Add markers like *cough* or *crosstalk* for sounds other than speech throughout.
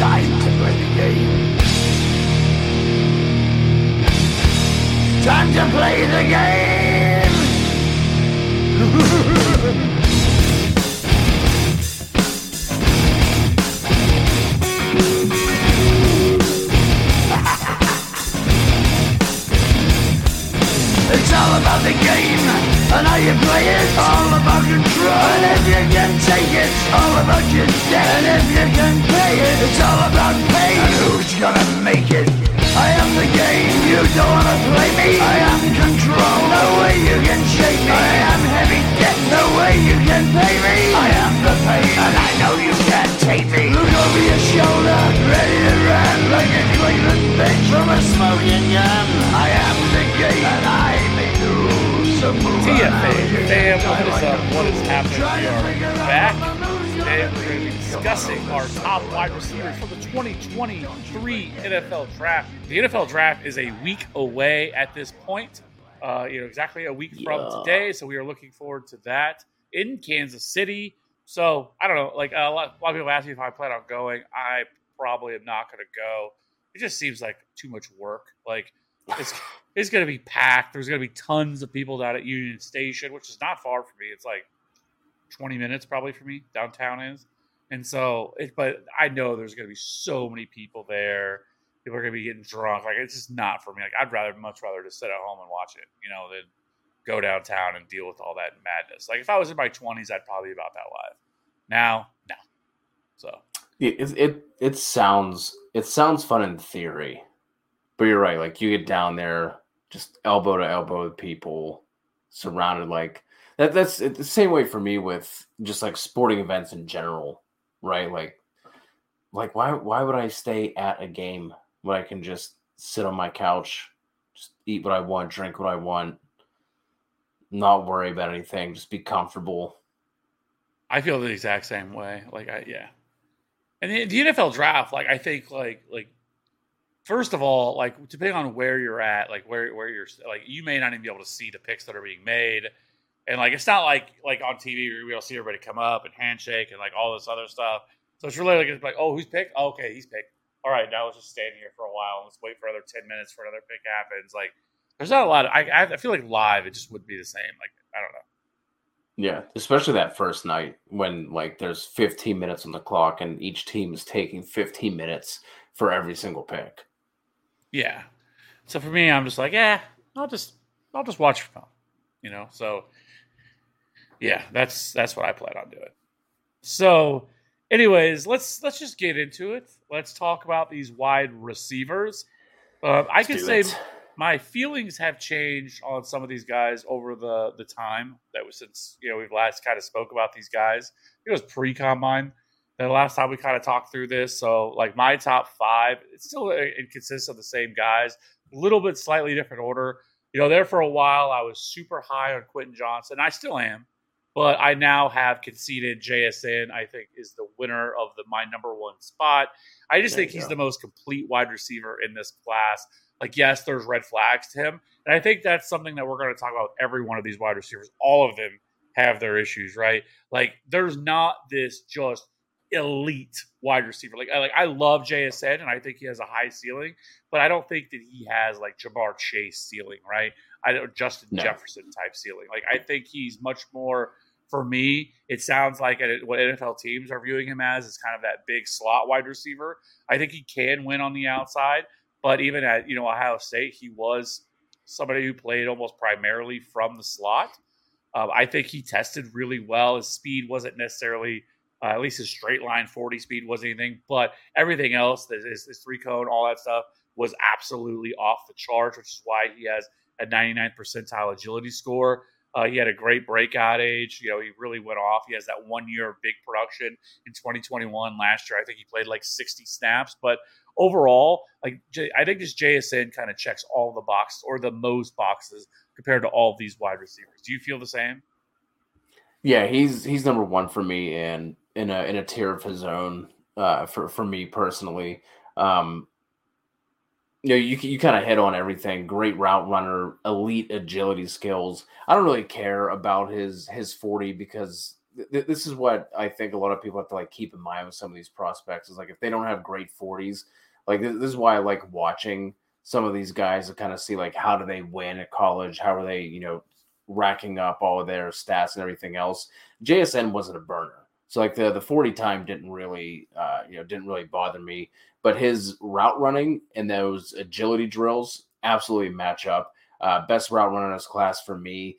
Time to play the game. Time to play the game. *laughs* It's all about the game and how you play it. All about control. And if you can take it, all about your debt. And if you can pay it, it's all about pay. And who's gonna make it? I am the game. You don't wanna play me. I am control. No way you can shake me. I am heavy debt. No way you can pay me. I am the pain, and I know you can't take me. Look over your shoulder, ready to run like a Cleveland bitch from a smoking gun. I am the game, and I make the rules. TFA, fam, what is up? What is happening? We are back. Today we're going to be discussing our top wide receivers for the 2023 NFL Draft. The NFL Draft is a week away at this point. Uh, you know, exactly a week from Yeah. today. So we are looking forward to that in Kansas City. So I don't know. Like a lot, a lot of people ask me if I plan on going. I probably am not going to go. It just seems like too much work. Like it's it's going to be packed. There's going to be tons of people down at Union Station, which is not far from me. It's like 20 minutes probably for me. Downtown is, and so it. But I know there's going to be so many people there. People are going to be getting drunk. Like it's just not for me. Like I'd rather much rather just sit at home and watch it. You know, than go downtown and deal with all that madness. Like if I was in my 20s, I'd probably be about that live. Now, no. So It, it it it sounds it sounds fun in theory, but you're right. Like you get down there, just elbow to elbow with people, surrounded like that. That's the same way for me with just like sporting events in general, right? Like, like why why would I stay at a game when I can just sit on my couch, just eat what I want, drink what I want, not worry about anything, just be comfortable. I feel the exact same way. Like I yeah. And the, the NFL draft, like I think like like first of all, like depending on where you're at, like where where you're like you may not even be able to see the picks that are being made. And like it's not like like on TV you're able to see everybody come up and handshake and like all this other stuff. So it's really like it's like, oh, who's picked? Oh, okay, he's picked. All right, now let's just stand here for a while and let's wait for another ten minutes for another pick happens. Like there's not a lot. Of, I I feel like live it just wouldn't be the same. Like I don't know. Yeah, especially that first night when like there's 15 minutes on the clock and each team is taking 15 minutes for every single pick. Yeah. So for me, I'm just like, yeah, I'll just I'll just watch fun, you know. So yeah, that's that's what I plan on doing. So, anyways, let's let's just get into it. Let's talk about these wide receivers. Um, I could say it. my feelings have changed on some of these guys over the the time that was since you know we've last kind of spoke about these guys. It was pre combine. The last time we kind of talked through this, so like my top five, it still uh, it consists of the same guys, a little bit slightly different order. You know, there for a while I was super high on Quentin Johnston. I still am, but I now have conceded JSN. I think is the winner of the my number one spot. I just There think he's go. the most complete wide receiver in this class. Like, yes, there's red flags to him, and I think that's something that we're going to talk about. with Every one of these wide receivers, all of them have their issues, right? Like, there's not this just elite wide receiver. Like, I like I love JSN, and I think he has a high ceiling, but I don't think that he has like Ja'Marr Chase ceiling, right? I don't Justin No. Jefferson type ceiling. Like, I think he's much more. For me, it sounds like what NFL teams are viewing him as is kind of that big slot wide receiver. I think he can win on the outside, but even at you know Ohio State, he was somebody who played almost primarily from the slot. Um, I think he tested really well. His speed wasn't necessarily, uh, at least his straight line 40 speed wasn't anything, but everything else, his, his three cone, all that stuff was absolutely off the charts, which is why he has a 99th percentile agility score. Uh, he had a great breakout age. You know, he really went off. He has that one year of big production in 2021. Last year, I think he played like 60 snaps. But overall, like I think this JSN kind of checks all the boxes or the most boxes compared to all these wide receivers. Do you feel the same? Yeah, he's he's number one for me and in a in a tier of his own uh, for for me personally. Um, you know, you you kind of hit on everything. Great route runner, elite agility skills. I don't really care about his his forty because th- this is what I think a lot of people have to like keep in mind with some of these prospects is like if they don't have great 40s, like this, this is why I like watching some of these guys to kind of see like how do they win at college, how are they, you know, racking up all of their stats and everything else. JSN wasn't a burner. So like the the 40 time didn't really uh, you know didn't really bother me, but his route running and those agility drills absolutely match up. Uh, best route runner in his class for me.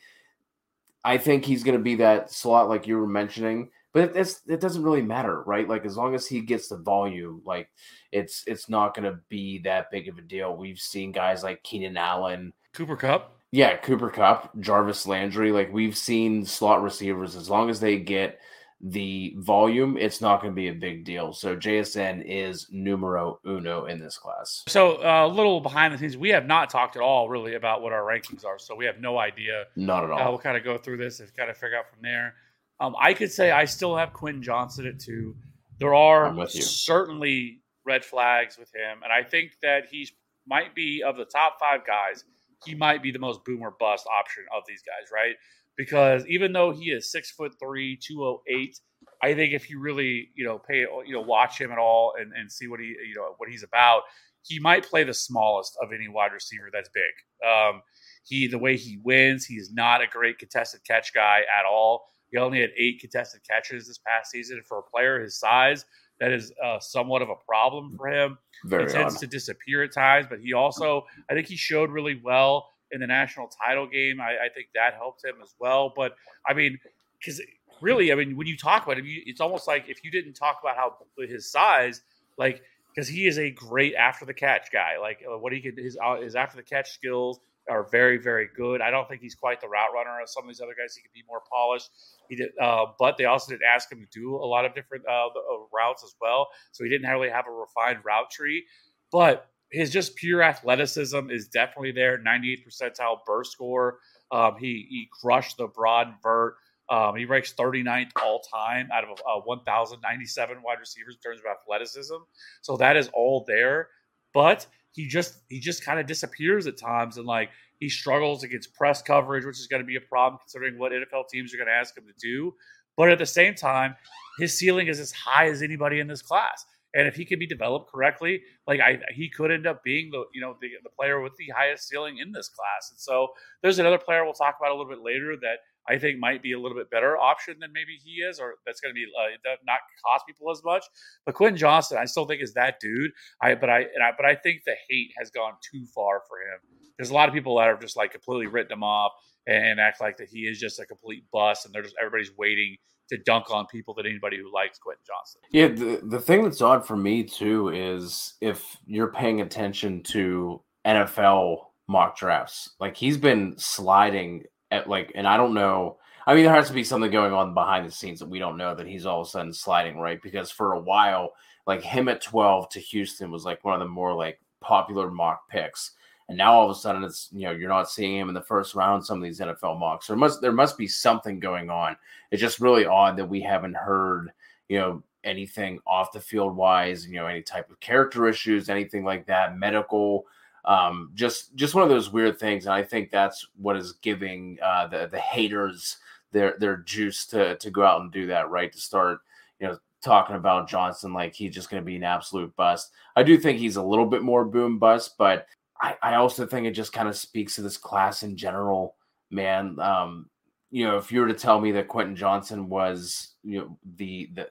I think he's going to be that slot like you were mentioning, but it's it doesn't really matter, right? Like as long as he gets the volume, like it's it's not going to be that big of a deal. We've seen guys like Keenan Allen, Cooper Kupp, Yeah, Cooper Kupp, Jarvis Landry. Like we've seen slot receivers, as long as they get the volume, it's not going to be a big deal. So JSN is numero uno in this class. So uh, a little behind the scenes, we have not talked at all really about what our rankings are. So we have no idea. Not at all. Uh, we'll kind of go through this and kind of figure out from there. Um, I could say I still have Quinn Johnson at two. There are certainly red flags with him, and I think that he might be of the top five guys. He might be the most boomer bust option of these guys, right? Because even though he is six foot three, two oh eight, I think if you really you know pay you know watch him at all and, and see what he you know what he's about, he might play the smallest of any wide receiver that's big. Um, he the way he wins, he's not a great contested catch guy at all. He only had eight contested catches this past season. For a player his size, that is uh, somewhat of a problem for him. Very he tends odd. to disappear at times, but he also, I think he showed really well in the national title game. I, I think that helped him as well. But I mean, because really, I mean, when you talk about him, you, it's almost like if you didn't talk about how his size, like because he is a great after the catch guy. Like uh, what he can his uh, his after the catch skills are very very good. I don't think he's quite the route runner of some of these other guys. He could be more polished. He did, uh, but they also didn't ask him to do a lot of different uh, uh, routes as well. So he didn't really have a refined route tree. But his just pure athleticism is definitely there. 98th percentile burst score. Um, he he crushed the broad vert. Um, he ranks 39th all time out of uh, 1,097 wide receivers in terms of athleticism. So that is all there. But he just he just kind of disappears at times, and like he struggles against press coverage, which is going to be a problem considering what NFL teams are going to ask him to do. But at the same time, his ceiling is as high as anybody in this class. And if he can be developed correctly, like I, he could end up being the you know the, the player with the highest ceiling in this class. And so there's another player we'll talk about a little bit later that I think might be a little bit better option than maybe he is, or that's going to be uh, not cost people as much. But Quentin Johnston, I still think is that dude. I but I, I but I think the hate has gone too far for him. There's a lot of people that have just like completely written him off and act like that he is just a complete bust, and they're just everybody's waiting to dunk on people than anybody who likes Quentin Johnston. Yeah, the, the thing that's odd for me too is if you're paying attention to NFL mock drafts, like he's been sliding at like, and I don't know. I mean, there has to be something going on behind the scenes that we don't know that he's all of a sudden sliding, right? Because for a while, like him at 12 to Houston was like one of the more like popular mock picks. And now all of a sudden it's you know you're not seeing him in the first round some of these NFL mocks. There must there must be something going on. It's just really odd that we haven't heard you know anything off the field wise, you know any type of character issues, anything like that, medical. Um, just just one of those weird things, and I think that's what is giving uh, the the haters their their juice to to go out and do that, right? To start you know talking about Johnston like he's just going to be an absolute bust. I do think he's a little bit more boom bust, but I, I also think it just kind of speaks to this class in general, man. Um, you know, if you were to tell me that Quentin Johnston was, you know, the the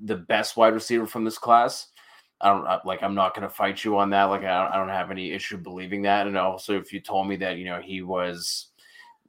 the best wide receiver from this class, I don't like. I'm not going to fight you on that. Like, I don't, I don't have any issue believing that. And also, if you told me that, you know, he was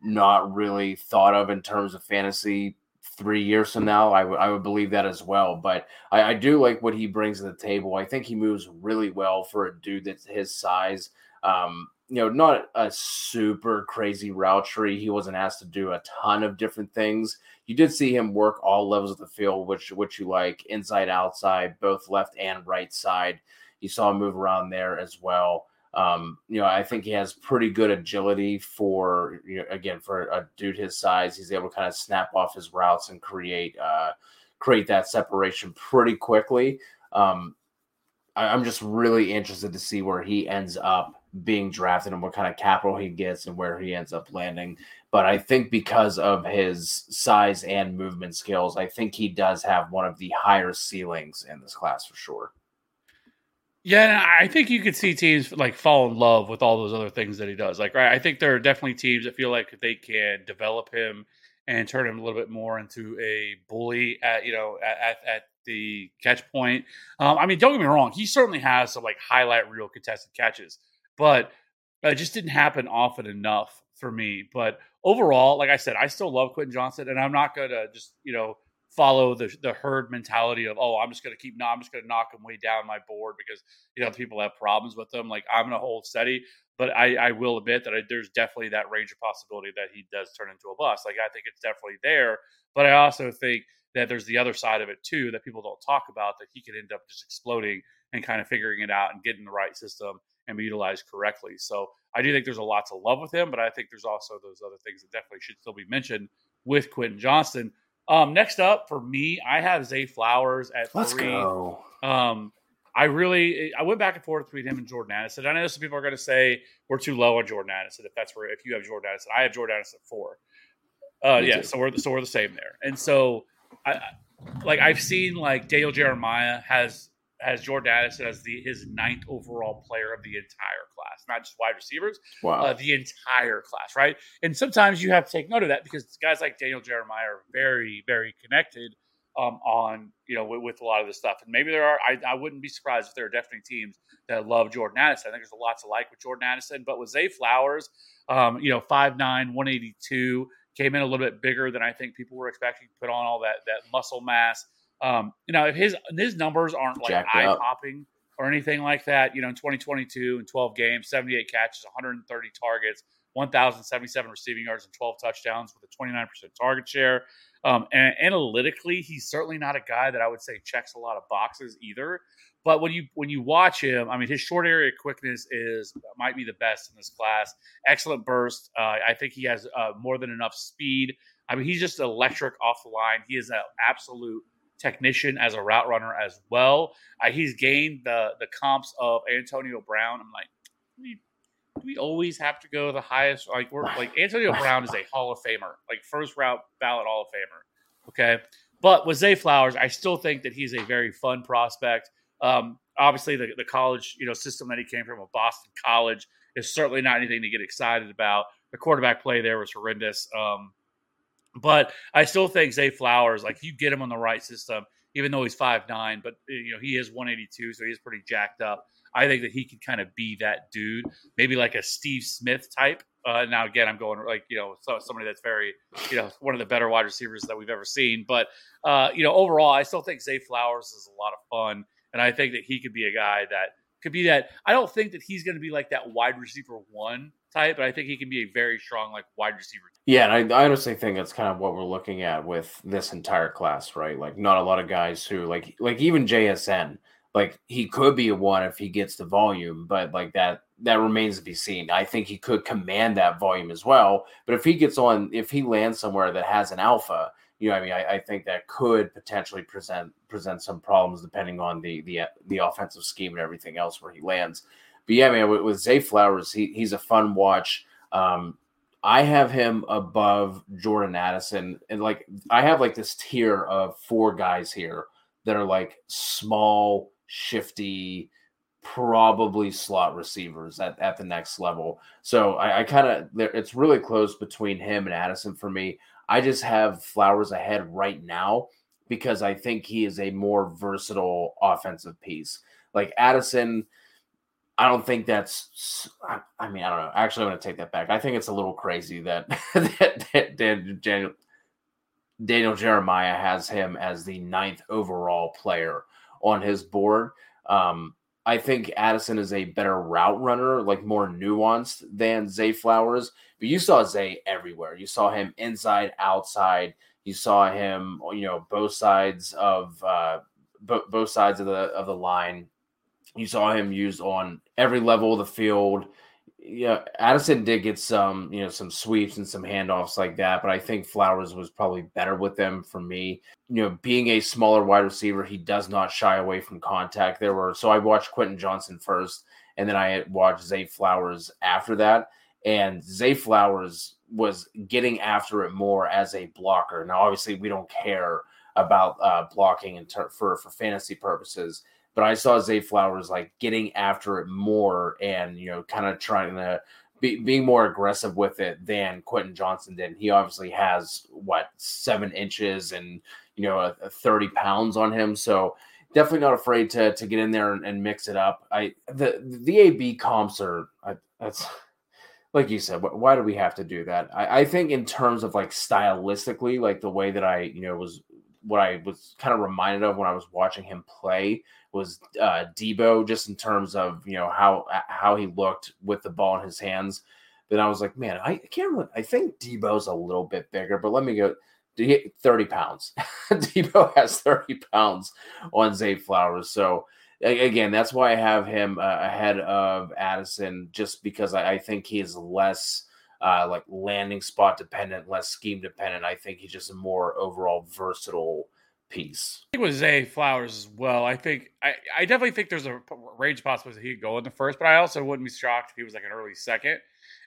not really thought of in terms of fantasy three years from now, I would would believe that as well. But I, I do like what he brings to the table. I think he moves really well for a dude that's his size. Um, you know, not a super crazy route tree. He wasn't asked to do a ton of different things. You did see him work all levels of the field, which which you like, inside, outside, both left and right side. You saw him move around there as well. Um, you know, I think he has pretty good agility for you know, again for a dude his size. He's able to kind of snap off his routes and create uh, create that separation pretty quickly. Um, I, I'm just really interested to see where he ends up being drafted and what kind of capital he gets and where he ends up landing. But I think because of his size and movement skills, I think he does have one of the higher ceilings in this class for sure. Yeah, I think you could see teams like fall in love with all those other things that he does. Like, right, I think there are definitely teams that feel like they can develop him and turn him a little bit more into a bully at you know at, at, at the catch point. Um, I mean, don't get me wrong, he certainly has some like highlight reel contested catches, but uh, it just didn't happen often enough for me. But overall, like I said, I still love Quentin Johnston, and I'm not going to just you know follow the the herd mentality of oh I'm just going to keep no I'm just going to knock him way down my board because you know people have problems with them. Like I'm going to hold steady, but I, I will admit that I, there's definitely that range of possibility that he does turn into a bust. Like I think it's definitely there, but I also think that there's the other side of it too that people don't talk about that he could end up just exploding and kind of figuring it out and getting the right system and be utilized correctly. So I do think there's a lot to love with him, but I think there's also those other things that definitely should still be mentioned with Quentin Johnston. Um, next up for me, I have Zay Flowers at Let's three. go. Um, I really, I went back and forth between him and Jordan Addison. I know some people are going to say we're too low on Jordan Addison. If that's where, if you have Jordan Addison, I have Jordan Addison at four. Uh, Me yeah, too. so we're so we're the same there. And so, I like I've seen like Daniel Jeremiah has has Jordan Addison as the his ninth overall player of the entire class, not just wide receivers, Wow. uh, the entire class, right? And sometimes you have to take note of that because guys like Daniel Jeremiah are very, very connected um, on you know with, with a lot of this stuff. And maybe there are. I, I wouldn't be surprised if there are definitely teams that love Jordan Addison. I think there's a lot to like with Jordan Addison, but with Zay Flowers, um, you know, 5'9", 182, came in a little bit bigger than I think people were expecting. Put on all that that muscle mass. Um, you know, if his his numbers aren't like eye popping or anything like that, you know, in 2022 in 12 games, 78 catches, 130 targets, 1,077 receiving yards, and 12 touchdowns with a 29% target share. Um, and analytically, he's certainly not a guy that I would say checks a lot of boxes either. But when you when you watch him, I mean, his short area quickness is might be the best in this class. Excellent burst. Uh, I think he has uh, more than enough speed. I mean, he's just electric off the line. He is an absolute technician as a route runner as well. Uh, he's gained the the comps of Antonio Brown. I'm like, we, we always have to go the highest? Like we're like Antonio Brown is a Hall of Famer, like first route ballot Hall of Famer. Okay, but with Zay Flowers, I still think that he's a very fun prospect. Um, obviously, the, the college you know system that he came from, a Boston College, is certainly not anything to get excited about. The quarterback play there was horrendous. Um, but I still think Zay Flowers, like you get him on the right system, even though he's five nine, but you know he is one eighty two, so he's pretty jacked up. I think that he could kind of be that dude, maybe like a Steve Smith type. Uh, now again, I'm going like you know so, somebody that's very you know one of the better wide receivers that we've ever seen. But uh, you know overall, I still think Zay Flowers is a lot of fun, and I think that he could be a guy that could be that. I don't think that he's going to be like that wide receiver one type, but I think he can be a very strong like wide receiver. Yeah, and I, I honestly think that's kind of what we're looking at with this entire class, right? Like, not a lot of guys who like like even JSN, like he could be a one if he gets the volume, but like that that remains to be seen. I think he could command that volume as well, but if he gets on, if he lands somewhere that has an alpha, you know, I mean, I, I think that could potentially present present some problems depending on the the the offensive scheme and everything else where he lands. But yeah, man, with, with Zay Flowers, he, he's a fun watch. Um, I have him above Jordan Addison, and like I have like this tier of four guys here that are like small, shifty, probably slot receivers at, at the next level. So I, I kind of it's really close between him and Addison for me. I just have Flowers ahead right now because I think he is a more versatile offensive piece. Like Addison, I don't think that's. I, mean, I don't know. Actually, I'm going to take that back. I think it's a little crazy that *laughs* that, that Daniel, Daniel Jeremiah has him as the ninth overall player on his board. Um, I think Addison is a better route runner, like more nuanced than Zay Flowers. But you saw Zay everywhere. You saw him inside, outside. You saw him, you know, both sides of uh, bo- both sides of the of the line. You saw him used on every level of the field. Yeah, Addison did get some, you know, some sweeps and some handoffs like that, but I think Flowers was probably better with them for me. You know, being a smaller wide receiver, he does not shy away from contact. There were so I watched Quentin Johnston first, and then I watched Zay Flowers after that. And Zay Flowers was getting after it more as a blocker. Now, obviously, we don't care about uh, blocking in ter- for for fantasy purposes, but I saw Zay Flowers like getting after it more and you know kind of trying to be, being more aggressive with it than Quentin Johnston did. He obviously has what seven inches and you know a, a thirty pounds on him, so definitely not afraid to to get in there and, and mix it up. I the the AB comps are I, that's like you said. Why do we have to do that? I, I think in terms of like stylistically, like the way that I you know was what I was kind of reminded of when I was watching him play was uh, Deebo, just in terms of you know how how he looked with the ball in his hands. Then I was like, man, I can't. Really, I think Deebo's a little bit bigger, but let me go. 30 pounds. *laughs* Debo has 30 pounds on Zay Flowers. So again, that's why I have him uh, ahead of Addison, just because I, I think he is less uh, like landing spot dependent, less scheme dependent. I think he's just a more overall versatile piece. I think with Zay Flowers as well. I think I, I definitely think there's a range possibility he could go in the first, but I also wouldn't be shocked if he was like an early second.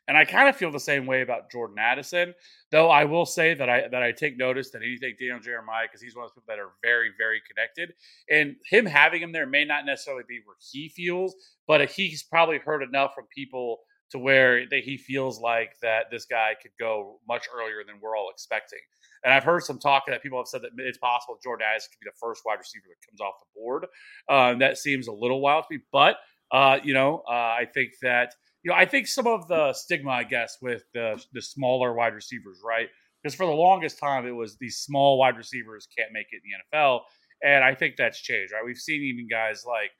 And I kind of feel the same way about Jordan Addison, though I will say that I that I take notice that anything Daniel Jeremiah because he's one of those people that are very very connected, and him having him there may not necessarily be where he feels, but he's probably heard enough from people to where that he feels like that this guy could go much earlier than we're all expecting. And I've heard some talk that people have said that it's possible Jordan Addison could be the first wide receiver that comes off the board. Um, that seems a little wild to me, but uh, you know, uh, I think that you know, I think some of the stigma, I guess, with the the smaller wide receivers, right? Because for the longest time, it was these small wide receivers can't make it in the NFL, and I think that's changed, right? We've seen even guys like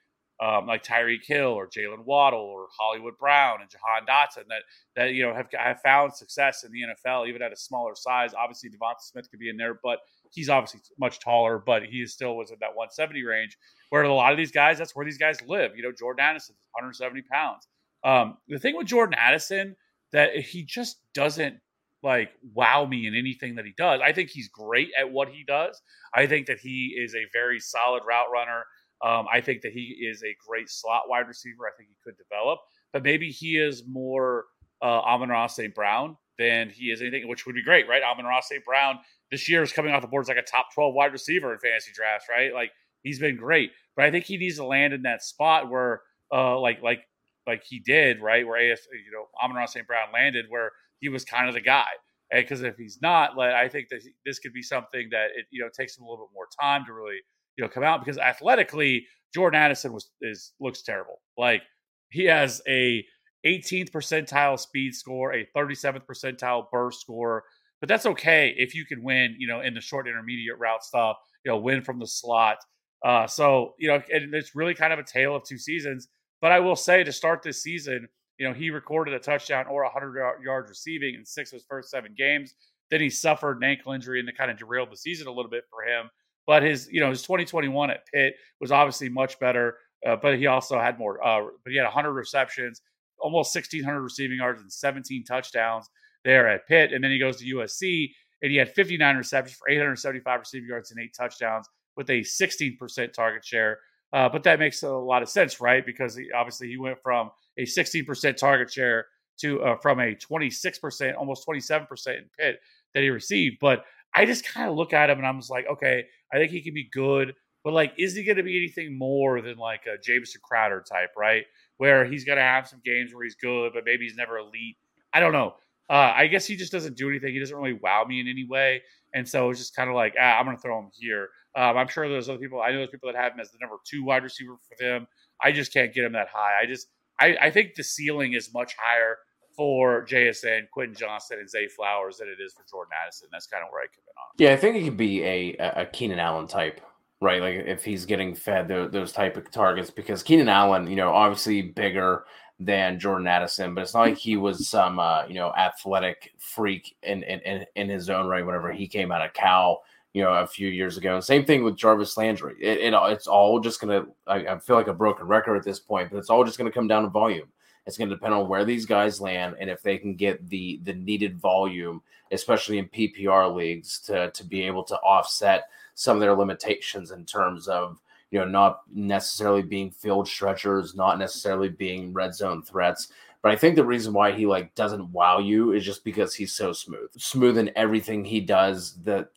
um, like Tyreek Hill or Jaylen Waddle or Hollywood Brown and Jahan Dotson that that you know have have found success in the NFL even at a smaller size. Obviously, Devonta Smith could be in there, but he's obviously much taller, but he still was in that 170 range. Where a lot of these guys, that's where these guys live. You know, Jordan Addison, 170 pounds. Um, the thing with Jordan Addison that he just doesn't like wow me in anything that he does. I think he's great at what he does. I think that he is a very solid route runner. Um, I think that he is a great slot wide receiver. I think he could develop, but maybe he is more uh, Amon-Ra St. Brown than he is anything, which would be great, right? Amon-Ra St. Brown this year is coming off the board as like a top 12 wide receiver in fantasy drafts, right? Like he's been great, but I think he needs to land in that spot where, uh, like, like, like he did, right? Where AS, you know, Amon-Ra St. Brown landed where he was kind of the guy. Because if he's not, like, I think that this could be something that it, you know, takes him a little bit more time to really you know come out because athletically Jordan Addison was is looks terrible. Like he has a 18th percentile speed score, a 37th percentile burst score, but that's okay if you can win, you know, in the short intermediate route stuff, you know, win from the slot. Uh, so you know, and it's really kind of a tale of two seasons. But I will say to start this season, you know, he recorded a touchdown or 100 yards receiving in six of his first seven games. Then he suffered an ankle injury and that kind of derailed the season a little bit for him. But his, you know, his 2021 at Pitt was obviously much better. Uh, but he also had more. Uh, but he had 100 receptions, almost 1,600 receiving yards, and 17 touchdowns there at Pitt. And then he goes to USC, and he had 59 receptions for 875 receiving yards and eight touchdowns with a 16% target share. Uh, but that makes a lot of sense, right? Because he, obviously he went from a 16% target share to uh, from a 26%, almost 27% in Pitt that he received. But I just kind of look at him and I'm just like, okay, I think he can be good, but like, is he going to be anything more than like a Jamison Crowder type, right? Where he's going to have some games where he's good, but maybe he's never elite. I don't know. Uh, I guess he just doesn't do anything. He doesn't really wow me in any way, and so it's just kind of like ah, I'm going to throw him here. Um, I'm sure there's other people. I know there's people that have him as the number two wide receiver for them. I just can't get him that high. I just I, I think the ceiling is much higher for JSN, Quentin Johnston, and Zay Flowers than it is for Jordan Addison. That's kind of where I come in on. Yeah, I think it could be a a Keenan Allen type, right? Like if he's getting fed those, those type of targets, because Keenan Allen, you know, obviously bigger than Jordan Addison, but it's not like he was some uh, you know athletic freak in, in in his own right. Whenever he came out of Cal, you know, a few years ago. Same thing with Jarvis Landry. It, it it's all just gonna. I, I feel like a broken record at this point, but it's all just gonna come down to volume. It's going to depend on where these guys land and if they can get the the needed volume, especially in PPR leagues, to to be able to offset some of their limitations in terms of you know, not necessarily being field stretchers, not necessarily being red zone threats. But I think the reason why he like doesn't wow you is just because he's so smooth, smooth in everything he does. That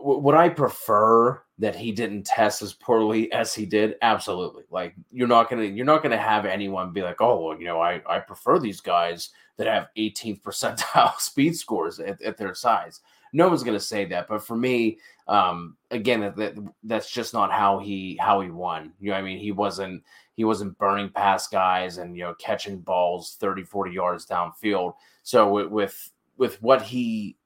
would I prefer that he didn't test as poorly as he did? Absolutely. Like you're not gonna you're not gonna have anyone be like, oh well, you know, I I prefer these guys that have 18th percentile *laughs* speed scores at, at their size. No one's gonna say that, but for me, um, again, that, that that's just not how he how he won. You know, I mean, he wasn't he wasn't burning past guys and you know catching balls 30 40 yards downfield so with with, with what he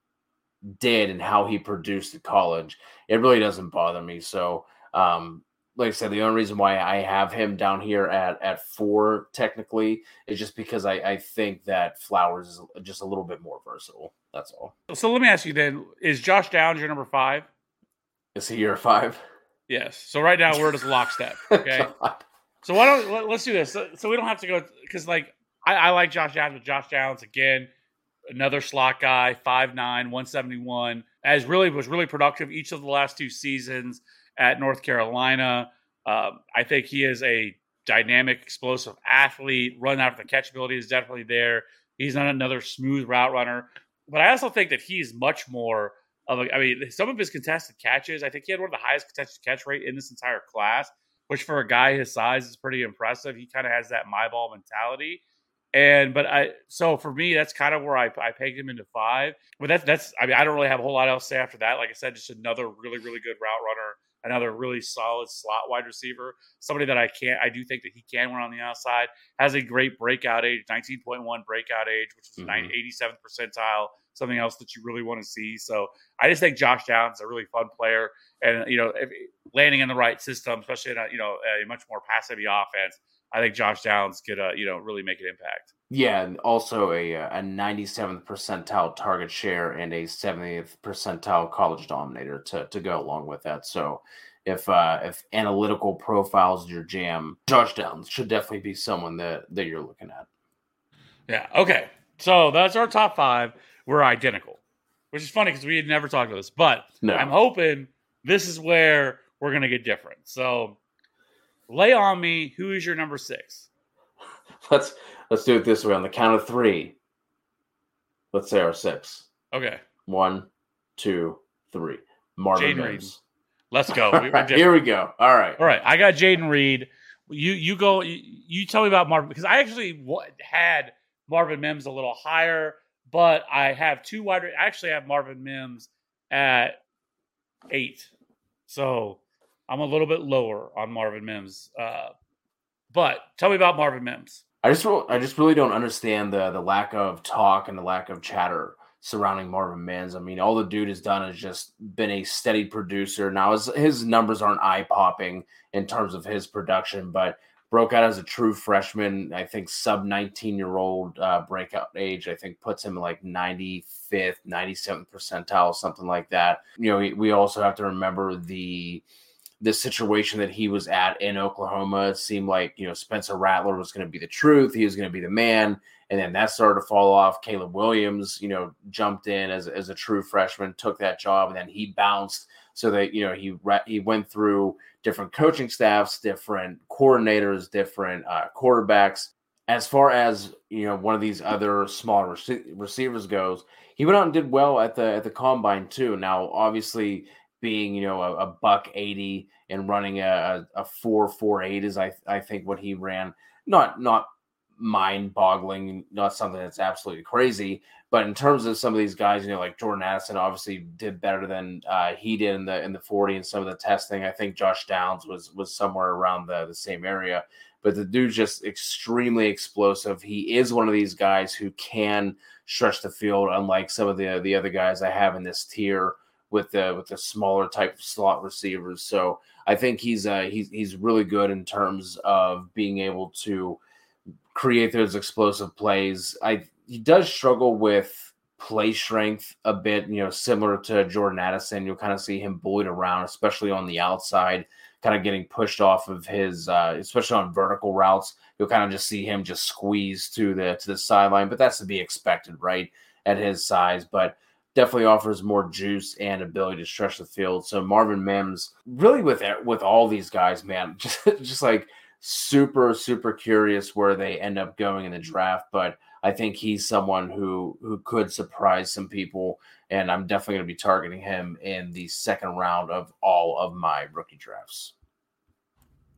did and how he produced at college it really doesn't bother me so um like I said, the only reason why I have him down here at at four technically is just because I, I think that Flowers is just a little bit more versatile. That's all. So let me ask you then: Is Josh Downs your number five? Is he your five? Yes. So right now we're just lockstep. *laughs* Okay. So why don't let, us do this? So, so, we don't have to go because like I, I, like Josh Downs, but Josh Downs again, another slot guy, 5'9", 171, as really was really productive each of the last two seasons at North Carolina. Um, I think he is a dynamic, explosive athlete. Run out of the catchability is definitely there. He's not another smooth route runner, but I also think that he's much more of a. I mean, some of his contested catches. I think he had one of the highest contested catch rate in this entire class which for a guy his size is pretty impressive. He kind of has that my ball mentality. And but I so for me that's kind of where I I pegged him into five. But that's that's I mean I don't really have a whole lot else to say after that. Like I said, just another really really good route runner, another really solid slot wide receiver, somebody that I can't I do think that he can win on the outside. Has a great breakout age, nineteen point one breakout age, which is mm-hmm. 87th percentile. Something else that you really want to see. So I just think Josh Downs is a really fun player and you know, if, landing in the right system, especially in a you know a much more passive offense, I think Josh Downs could uh, you know really make an impact. Yeah, and also a uh, a 97th percentile target share and a 70th percentile college dominator to to go along with that. So if uh, if analytical profiles your jam, Josh Downs should definitely be someone that that you're looking at. Yeah. Okay. So that's our top five. We're identical, which is funny because we had never talked about this, but no. I'm hoping this is where we're going to get different. So lay on me. Who is your number six? *laughs* Let's let's do it this way on the count of three. Let's say our six. Okay. One, two, three. Marvin Jayden Reed. Let's go. *laughs* Here we go. All right. All right. I got Jayden Reed. You you go. You, you, tell me about Marvin because I actually had Marvin Mims a little higher, but I have two wide. I actually have Marvin Mims at eight. So I'm a little bit lower on Marvin Mims. Uh, but tell me about Marvin Mims. I just I just really don't understand the the lack of talk and the lack of chatter surrounding Marvin Mims. I mean, all the dude has done is just been a steady producer. Now his his numbers aren't eye popping in terms of his production, but broke out as a true freshman. I think sub 19 year old uh, breakout age. I think puts him like 95th, 97th percentile, something like that. You know, we, we also have to remember the the situation that he was at in Oklahoma. It seemed like you know Spencer Rattler was going to be the truth. He was going to be the man, and then that started to fall off. Caleb Williams, you know, jumped in as as a true freshman, took that job, and then he bounced. So that you know he he went through different coaching staffs, different coordinators, different uh, quarterbacks. As far as you know, one of these other smaller rec- receivers goes, he went out and did well at the at the combine too. Now, obviously, being you know a, a buck eighty and running a, a four four eight is I I think what he ran. Not not mind boggling, not something that's absolutely crazy. But in terms of some of these guys, you know, like Jordan Addison obviously did better than uh, he did in the in the 40 and some of the testing. I think Josh Downs was was somewhere around the, the same area. But the dude's just extremely explosive. He is one of these guys who can stretch the field, unlike some of the the other guys I have in this tier with the with the smaller type of slot receivers. So I think he's uh he's he's really good in terms of being able to create those explosive plays. I he does struggle with play strength a bit, you know, similar to Jordan Addison. You'll kind of see him bullied around, especially on the outside, kind of getting pushed off of his, uh, especially on vertical routes. You'll kind of just see him just squeeze to the to the sideline, but that's to be expected, right, at his size. But definitely offers more juice and ability to stretch the field. So Marvin Mims, really with with all these guys, man, *laughs* just just like super super curious where they end up going in the mm-hmm. draft, but I think he's someone who who could surprise some people, and I'm definitely going to be targeting him in the second round of all of my rookie drafts.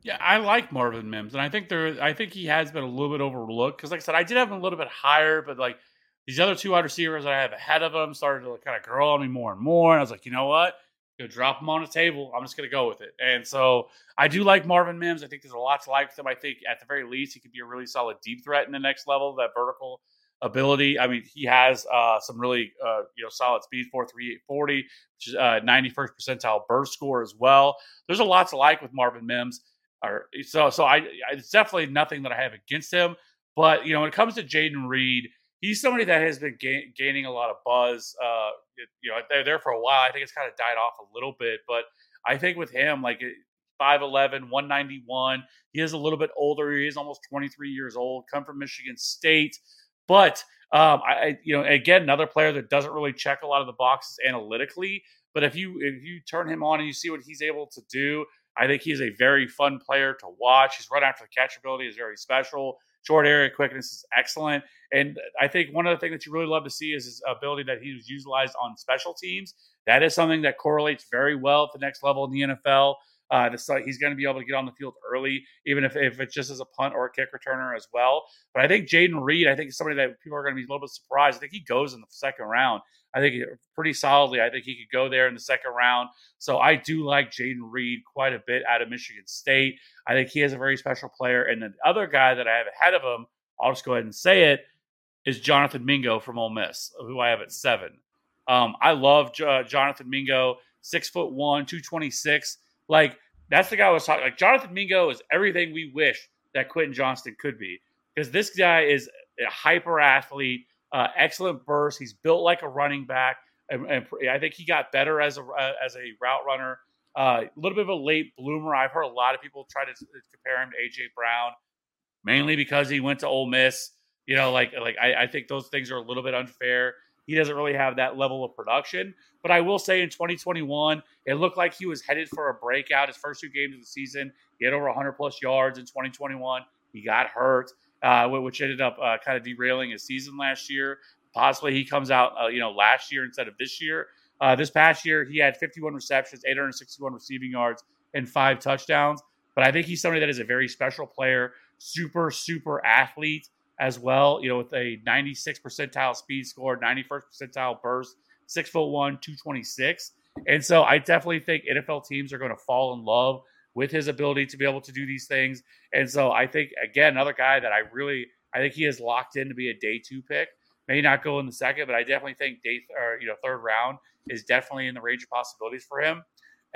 Yeah, I like Marvin Mims, and I think there, I think he has been a little bit overlooked because, like I said, I did have him a little bit higher, but like these other two wide receivers that I have ahead of him started to kind of grow on me more and more, and I was like, you know what? Know, drop him on the table. I'm just going to go with it. And so I do like Marvin Mims. I think there's a lot to like with him. I think at the very least he could be a really solid deep threat in the next level. That vertical ability. I mean, he has uh, some really uh, you know solid speed, four three eight forty, which is uh, 91st percentile burst score as well. There's a lot to like with Marvin Mims. Or, so so I it's definitely nothing that I have against him. But you know when it comes to Jayden Reed, he's somebody that has been ga- gaining a lot of buzz. Uh, you know they're there for a while. I think it's kind of died off a little bit, but I think with him like. 5'11, 191. He is a little bit older. He is almost 23 years old, come from Michigan State. But um, I, you know, again, another player that doesn't really check a lot of the boxes analytically. But if you if you turn him on and you see what he's able to do, I think he's a very fun player to watch. His run after the catch ability is very special. Short area quickness is excellent. And I think one of the things that you really love to see is his ability that he was utilized on special teams. That is something that correlates very well at the next level in the NFL. Uh, he's going to be able to get on the field early, even if, if it's just as a punt or a kick returner as well. But I think Jayden Reed, I think somebody that people are going to be a little bit surprised. I think he goes in the second round. I think pretty solidly. I think he could go there in the second round. So I do like Jayden Reed quite a bit out of Michigan State. I think he is a very special player. And the other guy that I have ahead of him, I'll just go ahead and say it, is Jonathan Mingo from Ole Miss, who I have at seven. Um, I love uh, Jonathan Mingo, six foot one, two twenty six. Like that's the guy I was talking. Like Jonathan Mingo is everything we wish that Quentin Johnston could be, because this guy is a hyper athlete, uh, excellent burst. He's built like a running back, and, and I think he got better as a uh, as a route runner. Uh, a little bit of a late bloomer. I've heard a lot of people try to compare him to AJ Brown, mainly because he went to Ole Miss. You know, like like I, I think those things are a little bit unfair. He doesn't really have that level of production. But I will say in 2021, it looked like he was headed for a breakout. His first two games of the season, he had over 100 plus yards in 2021. He got hurt, uh, which ended up uh, kind of derailing his season last year. Possibly he comes out, uh, you know, last year instead of this year. Uh, this past year, he had 51 receptions, 861 receiving yards, and five touchdowns. But I think he's somebody that is a very special player, super, super athlete as well, you know, with a 96 percentile speed score, 91st percentile burst, six foot one, 226. And so I definitely think NFL teams are going to fall in love with his ability to be able to do these things. And so I think, again, another guy that I really, I think he is locked in to be a day two pick. May not go in the second, but I definitely think day or you know third round is definitely in the range of possibilities for him.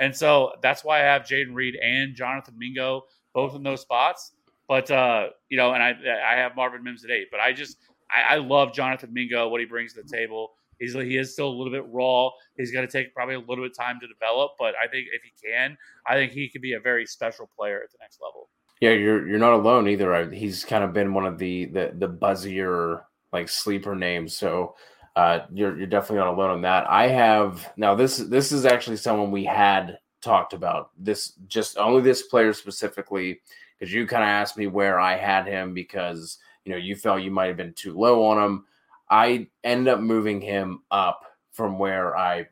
And so that's why I have Jayden Reed and Jonathan Mingo both in those spots. But uh, you know, and I I have Marvin Mims at eight. But I just I, I love Jonathan Mingo, what he brings to the table. He's he is still a little bit raw. He's going to take probably a little bit of time to develop, but I think if he can, I think he could be a very special player at the next level. Yeah, you're you're not alone either. He's kind of been one of the the the buzzier like sleeper names. So uh, you're you're definitely not alone on that. I have now this this is actually someone we had talked about this just only this player specifically because you kind of asked me where I had him because you know you felt you might have been too low on him. I end up moving him up from where I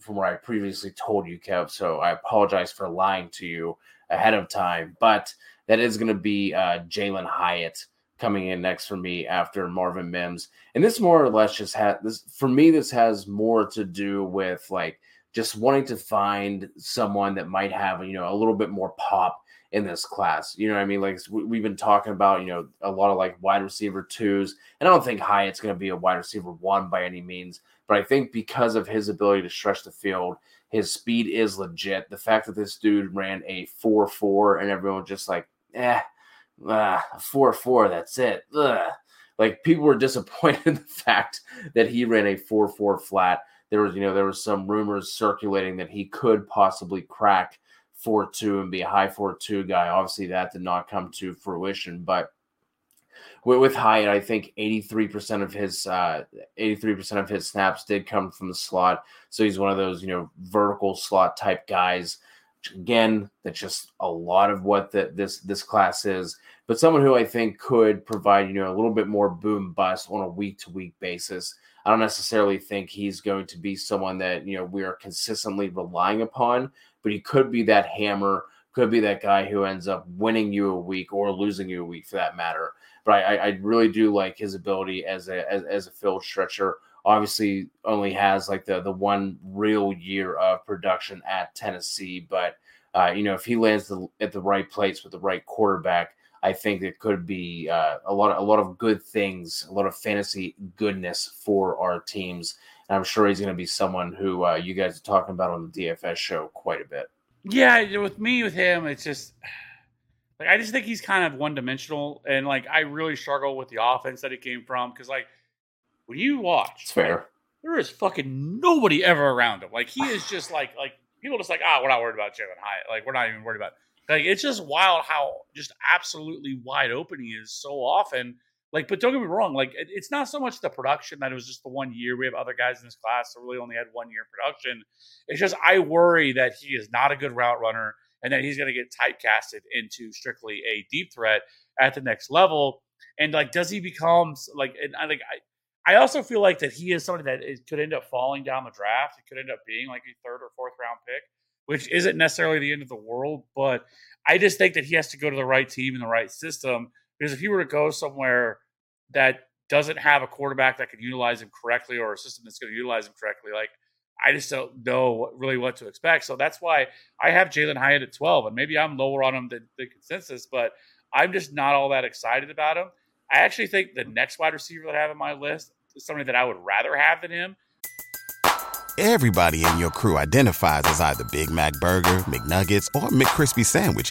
from where I previously told you, Kev. So I apologize for lying to you ahead of time, but that is going to be uh, Jalin Hyatt coming in next for me after Marvin Mims. And this more or less just had this for me. This has more to do with like just wanting to find someone that might have you know a little bit more pop in this class. You know what I mean? Like we've been talking about, you know, a lot of like wide receiver twos. And I don't think Hyatt's going to be a wide receiver one by any means, but I think because of his ability to stretch the field, his speed is legit. The fact that this dude ran a 4 4 and everyone just like, eh, ah, 4 4, that's it. Ugh. Like people were *laughs* disappointed in the fact that he ran a 4 4 flat. There was, you know, there was some rumors circulating that he could possibly crack four two and be a high four two guy. Obviously, that did not come to fruition, but with, Hyatt, I think 83% of his uh, 83% of his snaps did come from the slot. So he's one of those, you know, vertical slot type guys. Again, that's just a lot of what the, this this class is. But someone who I think could provide, you know, a little bit more boom bust on a week to week basis. I don't necessarily think he's going to be someone that, you know, we are consistently relying upon, but he could be that hammer, could be that guy who ends up winning you a week or losing you a week for that matter. But I, I really do like his ability as a as, as a field stretcher. Obviously, only has like the the one real year of production at Tennessee, but uh, you know if he lands the, at the right place with the right quarterback, I think it could be uh, a lot of, a lot of good things, a lot of fantasy goodness for our teams. And I'm sure he's going to be someone who uh, you guys are talking about on the DFS show quite a bit. Yeah, with me with him, it's just *sighs* like I just think he's kind of one dimensional, and like I really struggle with the offense that he came from because like when you watch, it's fair. There is fucking nobody ever around him. Like he is just *sighs* like like people just like ah, oh, we're not worried about Jalin Hyatt. Like we're not even worried about. Like it's just wild how just absolutely wide open he is so often. Like, but don't get me wrong. Like, it, it's not so much the production that it was just the one year. We have other guys in this class that really only had one year production. It's just I worry that he is not a good route runner and that he's going to get typecasted into strictly a deep threat at the next level. And like, does he become like? And I like I, I also feel like that he is somebody that could end up falling down the draft. It could end up being like a third or fourth round pick, which isn't necessarily the end of the world. But I just think that he has to go to the right team and the right system because if he were to go somewhere that doesn't have a quarterback that can utilize him correctly or a system that's going to utilize him correctly, like I just don't know really what to expect. So that's why I have Jalin Hyatt at 12, and maybe I'm lower on him than the consensus, but I'm just not all that excited about him. I actually think the next wide receiver that I have on my list is somebody that I would rather have than him. Everybody in your crew identifies as either Big Mac Burger, McNuggets, or McCrispy Sandwich,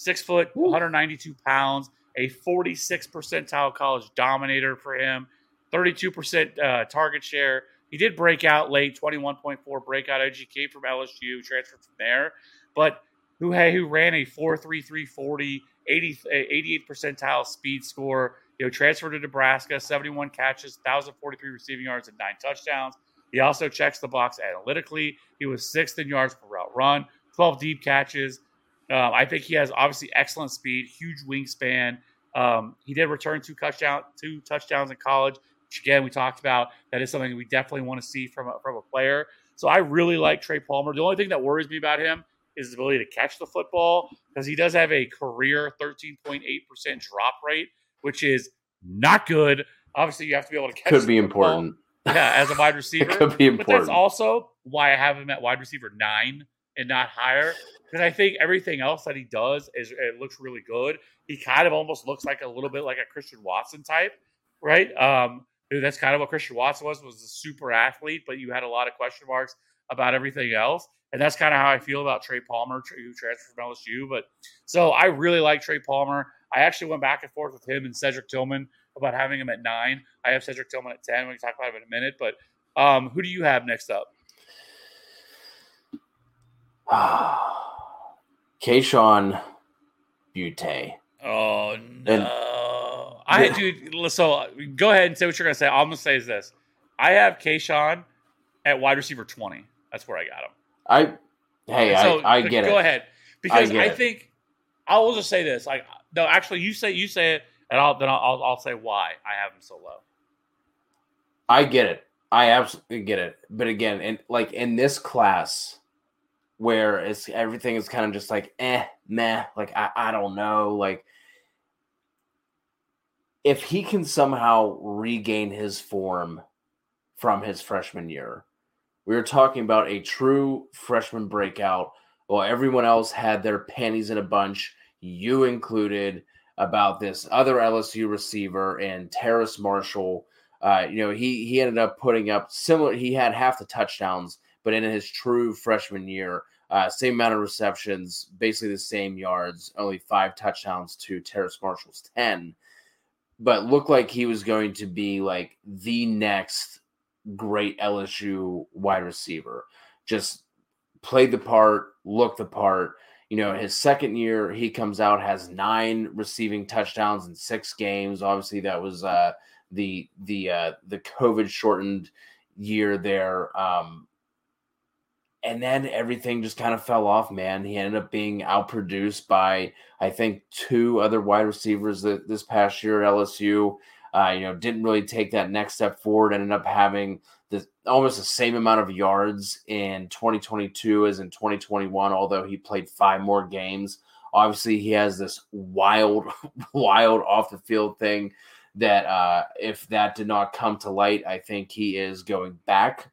six foot, 192 pounds, a 46 percentile college dominator for him, 32 percent uh, target share. He did break out late, 21.4 breakout came from LSU, transferred from there, but who hey, who ran a 4.33 40, 80, 88 percentile speed score. You know, transferred to Nebraska, 71 catches, 1,043 receiving yards, and nine touchdowns. He also checks the box analytically. He was sixth in yards per route run, 12 deep catches. Um, I think he has obviously excellent speed, huge wingspan. Um, he did return two touchdown two touchdowns in college which again we talked about. That is something we definitely want to see from a, from a player. So I really like Trey Palmer. The only thing that worries me about him is his ability to catch the football because he does have a career 13.8% drop rate, which is not good. Obviously, you have to be able to catch. Could be important. Yeah, as a wide *laughs* receiver. could be important. But that's also why I have him at wide receiver nine and not higher because I think everything else that he does is it looks really good. He kind of almost looks like a little bit like a Christian Watson type, right? Um, that's kind of what Christian Watson was was a super athlete, but you had a lot of question marks about everything else. And that's kind of how I feel about Trey Palmer, who transferred from LSU. But so I really like Trey Palmer. I actually went back and forth with him and Cedric Tillman about having him at nine. I have Cedric Tillman at 10. We can talk about him in a minute. But um, who do you have next up? *sighs* Kayshon Boutte. Oh, no. And I do. So go ahead and say what you're going to say. All I'm going to say is this: I have Kayshon at wide receiver twenty. That's where I got him. I hey, so, I, I get go it. Go ahead because I, I think I will just say this. Like no, actually, you say you say it, and I'll then I'll, I'll say why I have him so low. I get it. I absolutely get it. But again, and like in this class where it's everything is kind of just like eh, meh, like I, I don't know, like if he can somehow regain his form from his freshman year, we are talking about a true freshman breakout. While everyone else had their panties in a bunch, you included. about this other LSU receiver and Terrace Marshall. Uh, you know, he he ended up putting up similar. He had half the touchdowns, but in his true freshman year, uh, same amount of receptions, basically the same yards, only five touchdowns to Terrace Marshall's ten. But looked like he was going to be like the next great LSU wide receiver. Just played the part, looked the part. You know, his second year, he comes out has nine receiving touchdowns in six games. Obviously, that was uh, the the uh, the COVID shortened year there. Um, and then everything just kind of fell off, man. He ended up being outproduced by, I think, two other wide receivers that this past year at LSU. Uh, you know, didn't really take that next step forward. Ended up having the almost the same amount of yards in 2022 as in 2021, although he played five more games. Obviously, he has this wild, *laughs* wild off the field thing that uh, if that did not come to light, I think he is going back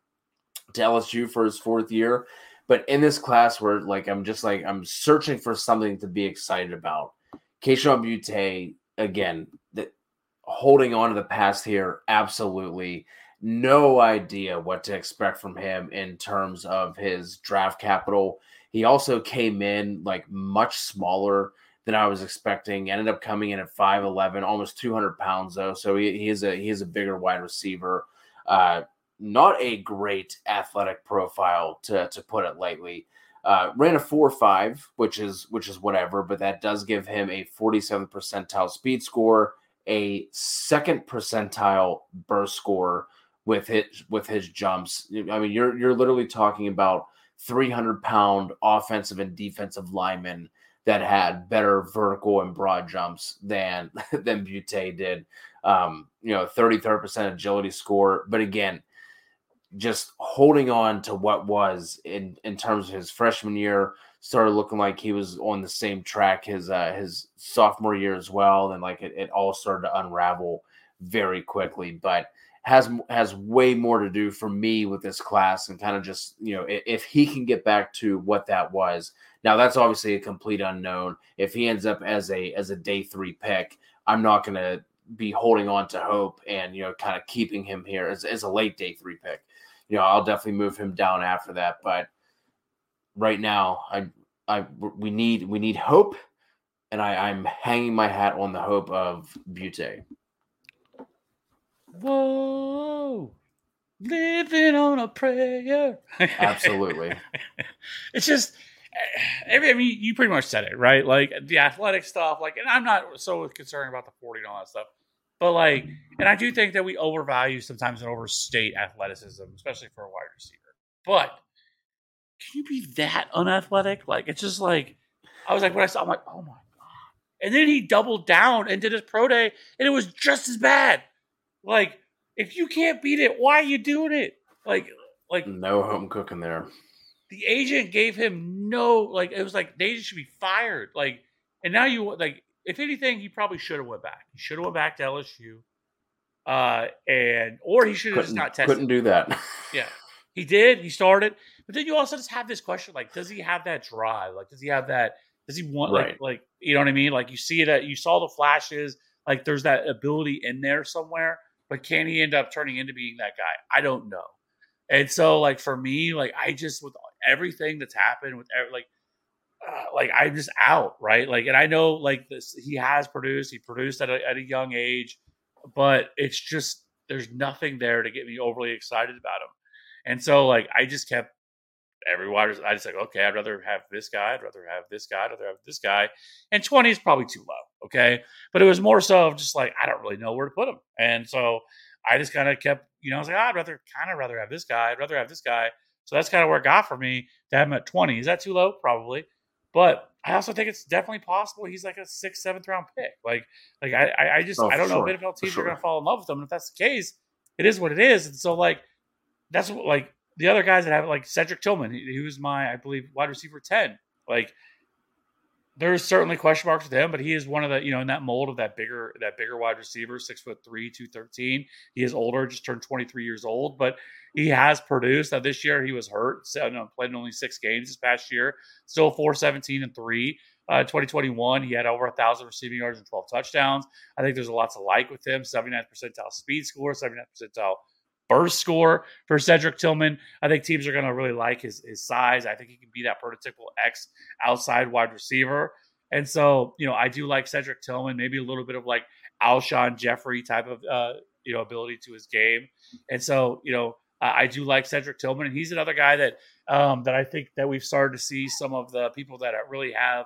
to LSU for his fourth year. But in this class where like I'm just like I'm searching for something to be excited about. Kayshon Boutte, again, that holding on to the past here, absolutely. No idea what to expect from him in terms of his draft capital. He also came in like much smaller than I was expecting. Ended up coming in at 5'11, almost 200 pounds though. So he, he is a he is a bigger wide receiver. Uh, not a great athletic profile to to put it lightly. Uh, ran a four five, which is which is whatever, but that does give him a 47 percentile speed score, a second percentile burst score with his with his jumps. I mean, you're you're literally talking about 300 pound offensive and defensive linemen that had better vertical and broad jumps than *laughs* than Boutte did. Um, you know, 33 percent agility score, but again, just holding on to what was in in terms of his freshman year started looking like he was on the same track his uh his sophomore year as well and like it, it all started to unravel very quickly. But has has way more to do for me with this class and kind of just you know if, if he can get back to what that was. Now that's obviously a complete unknown. If he ends up as a as a day three pick i'm not going to be holding on to hope and you know kind of keeping him here as, as a late day three pick you know, I'll definitely move him down after that. But right now, I, I, we need, we need hope, and I, I'm hanging my hat on the hope of Boutte. Whoa, living on a prayer. Absolutely. *laughs* it's just. I mean, you pretty much said it, right? Like the athletic stuff, like, and I'm not so concerned about the 40 and all that stuff. But like, and I do think that we overvalue sometimes and overstate athleticism, especially for a wide receiver. But can you be that unathletic? Like, it's just like I was like when I saw, I'm like, oh my god! And then he doubled down and did his pro day, and it was just as bad. Like, if you can't beat it, why are you doing it? Like, like no home cooking there. The agent gave him no like. It was like they should be fired. Like, and now you like if anything, he probably should have went back. He should have went back to LSU, uh, and or he should have just not tested. Couldn't do that. yeah, *laughs* he did. He started, but then you also just have this question: like, does he have that drive? Like, does he have that? Does he want right. like like you know what I mean? Like you see that you saw the flashes. Like there's that ability in there somewhere, but can he end up turning into being that guy? I don't know. And so, like for me, like I just with everything that's happened with like uh, like I'm just out, right? Like, and I know like this, he has produced, he produced at a, at a young age, but it's just there's nothing there to get me overly excited about him. And so, like, I just kept every wide. I just like, okay, I'd rather have this guy, I'd rather have this guy, I'd rather have this guy. And 20 is probably too low, okay? But it was more so just like I don't really know where to put him, and so I just kind of kept, you know, I was like, oh, I'd rather kind of rather have this guy, I'd rather have this guy. So that's kind of where it got for me to have him at 20. Is that too low? Probably. But I also think it's definitely possible he's like a sixth, seventh round pick. Like, like I, I just oh, I don't know if NFL teams sure. are going to fall in love with him. And if that's the case, it is what it is. And so like that's what like the other guys that have like Cedric Tillman, he, he was my I believe wide receiver ten. Like there's certainly question marks with him, but he is one of the you know in that mold of that bigger that bigger wide receiver, six foot three, two thirteen. He is older, just turned twenty three years old, but he has produced. Now this year he was hurt, so no, played only six games this past year, still four seventeen and three. Uh, 2021, he had over a thousand receiving yards and 12 touchdowns. I think there's a lot to like with him. 79th percentile speed score, 79th percentile burst score for Cedric Tillman. I think teams are going to really like his his size. I think he can be that prototypical X outside wide receiver. And so, you know, I do like Cedric Tillman, maybe a little bit of like Alshon Jeffery type of uh, you know ability to his game. And so, you know, I do like Cedric Tillman, and he's another guy that um, that I think that we've started to see some of the people that really have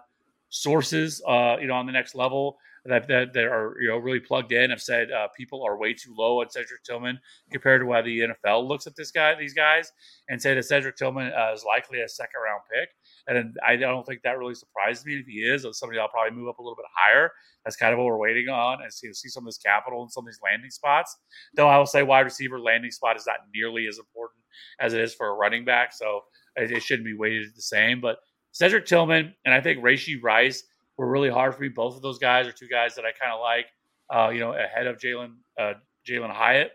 sources, uh, you know, on the next level that, that, that are you know really plugged in have said uh, people are way too low on Cedric Tillman compared to why the NFL looks at this guy, these guys, and say that Cedric Tillman uh, is likely a second round pick. And I don't think that really surprises me. If he is, somebody I'll probably move up a little bit higher. That's kind of what we're waiting on and see, see some of this capital and some of these landing spots. Though I will say wide receiver landing spot is not nearly as important as it is for a running back. So it, it shouldn't be weighted the same. But Cedric Tillman and I think Rashee Rice were really hard for me. Both of those guys are two guys that I kind of like, uh, you know, ahead of Jalin uh, Jalin Hyatt.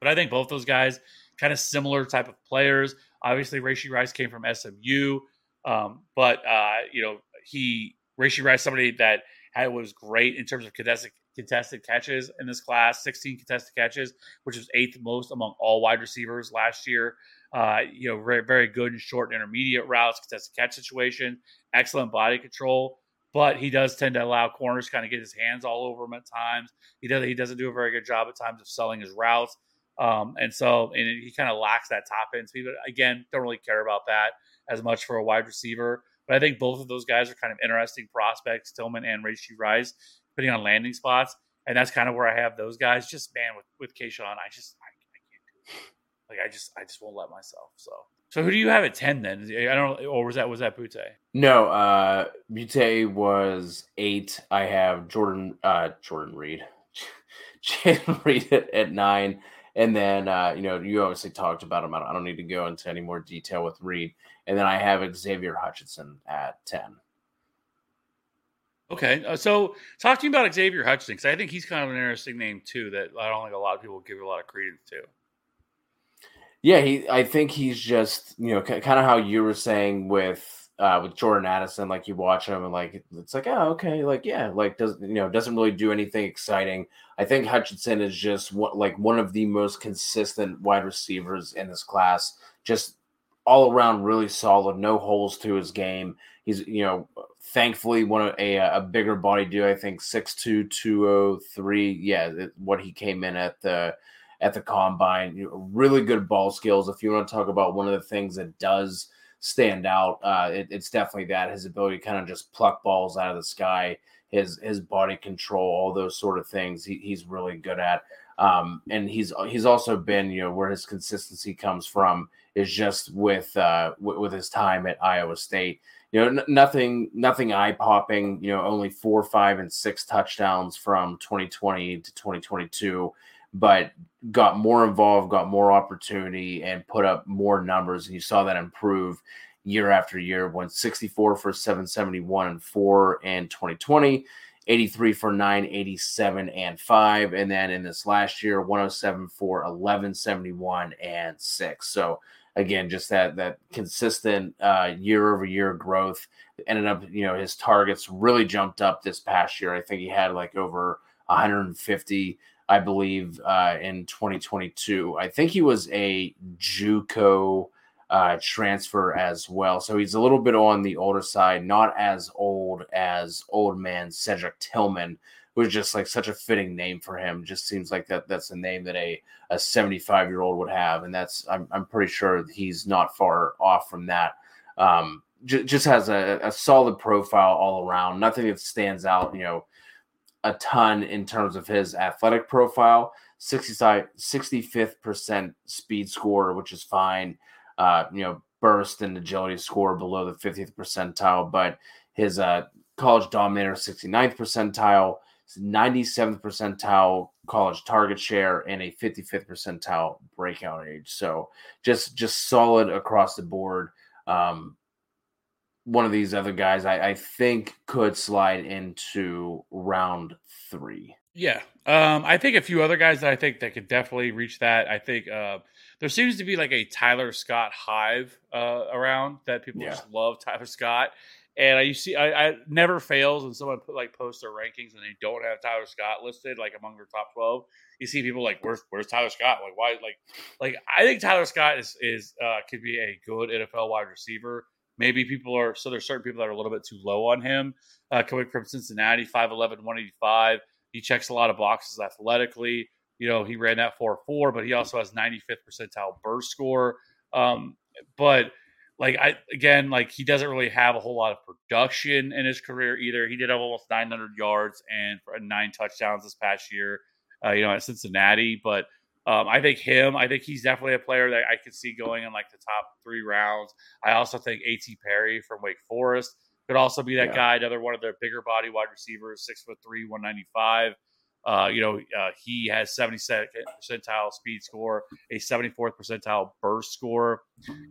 But I think both those guys kind of similar type of players. Obviously, Rashee Rice came from SMU, um, but uh, you know he Rashee Rice somebody that had, was great in terms of contested contested catches in this class, 16 contested catches, which was eighth most among all wide receivers last year. Uh, you know, very, very good in short and intermediate routes, contested catch situation, excellent body control. But he does tend to allow corners kind of get his hands all over him at times. He does he doesn't do a very good job at times of selling his routes. Um, and so and he kind of lacks that top end speed. But again, don't really care about that as much for a wide receiver. But I think both of those guys are kind of interesting prospects, Tillman and Rashee Rice, depending on landing spots. And that's kind of where I have those guys. Just man, with with Kayshon, I just I, I can't do it. Like I just I just won't let myself. So so who do you have at ten then? I don't or was that was that Boutte? No, uh Boutte was eight. I have Jordan uh Jordan Reed. *laughs* Jayden Reed at, at, nine. And then uh, you know, you obviously talked about him. I don't, I don't need to go into any more detail with Reed. And then I have Xavier Hutchinson at 10. Okay, uh, so talk to me about Xavier Hutchinson because I think he's kind of an interesting name too that I don't think a lot of people give a lot of credence to. Yeah, he. I think he's just you know kind of how you were saying with uh, with Jordan Addison. Like you watch him and like it's like oh okay like yeah like doesn't you know doesn't really do anything exciting. I think Hutchinson is just what, like one of the most consistent wide receivers in this class. Just all around really solid, no holes to his game. He's you know thankfully one of a a bigger body dude. I think six two two oh three. Yeah, what he came in at the at the combine. Really good ball skills. If you want to talk about one of the things that does stand out, uh, it, it's definitely that his ability to kind of just pluck balls out of the sky, his his body control, all those sort of things. He, he's really good at. Um, and he's he's also been you know where his consistency comes from is just with uh, w- with his time at Iowa State. You know, n- nothing nothing eye popping. You know, only four, five, and six touchdowns from 2020 to 2022 but got more involved, got more opportunity, and put up more numbers. And you saw that improve year after year. Went 64 for 771 and four in 2020. 83 for 9, 87 and 5. And then in this last year, 107 for 11, 71 and 6. So again, just that that consistent uh, year over year growth. Ended up, you know, his targets really jumped up this past year. I think he had like over 150 I believe, uh, in 2022. I think he was a JUCO uh, transfer as well, so he's a little bit on the older side, not as old as old man Cedric Tillman, who's just like such a fitting name for him. Just seems like that that's a name that a a 75 year old would have, and that's I'm I'm pretty sure he's not far off from that. Um, j- just has a, a solid profile all around. Nothing that stands out, you know a ton in terms of his athletic profile. 65th percent speed score, which is fine. Uh, you know, burst and agility score below the 50th percentile, but his uh, college dominator 69th percentile, 97th percentile college target share, and a 55th percentile breakout age. So just just solid across the board. Um, one of these other guys I, I think could slide into round three. Yeah. Um, I think a few other guys that I think that could definitely reach that. I think uh, there seems to be like a Tyler Scott hive uh, around that people yeah. just love Tyler Scott. And I you see, I, I never fails when someone put like post their rankings and they don't have Tyler Scott listed like among their top twelve. You see people like, where's where's Tyler Scott? Like why? Like like I think Tyler Scott is is uh, could be a good NFL wide receiver. Maybe people are so there's certain people that are a little bit too low on him. Uh, coming from Cincinnati, 5'11", 185. He checks a lot of boxes athletically. You know, he ran that 4-4, but he also has 95th percentile burst score. Um, but like I again, like he doesn't really have a whole lot of production in his career either. He did have almost 900 yards and nine touchdowns this past year, uh, you know, at Cincinnati. But um, I think him, I think he's definitely a player that I could see going in like the top three rounds. I also think A.T. Perry from Wake Forest could also be that yeah. guy, another one of their bigger body wide receivers, six foot three, 195. Uh, you know, uh, he has 72nd percentile speed score, a 74th percentile burst score,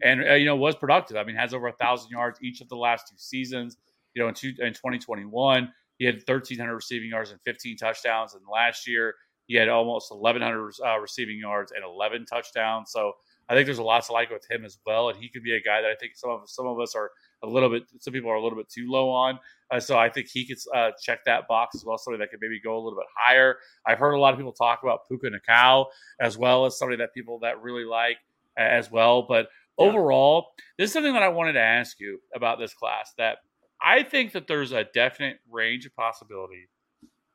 and uh, you know was productive. I mean, has over a thousand yards each of the last two seasons. You know, in, two, in 2021, he had 1,300 receiving yards and 15 touchdowns, and last year he had almost 1,100 uh, receiving yards and 11 touchdowns. So I think there's a lot to like with him as well, and he could be a guy that I think some of some of us are a little bit. Some people are a little bit too low on. Uh, so I think he could uh, check that box as well. Somebody that could maybe go a little bit higher. I've heard a lot of people talk about Puka Nacua as well as somebody that people that really like as well. But yeah. overall, this is something that I wanted to ask you about this class. That I think that there's a definite range of possibility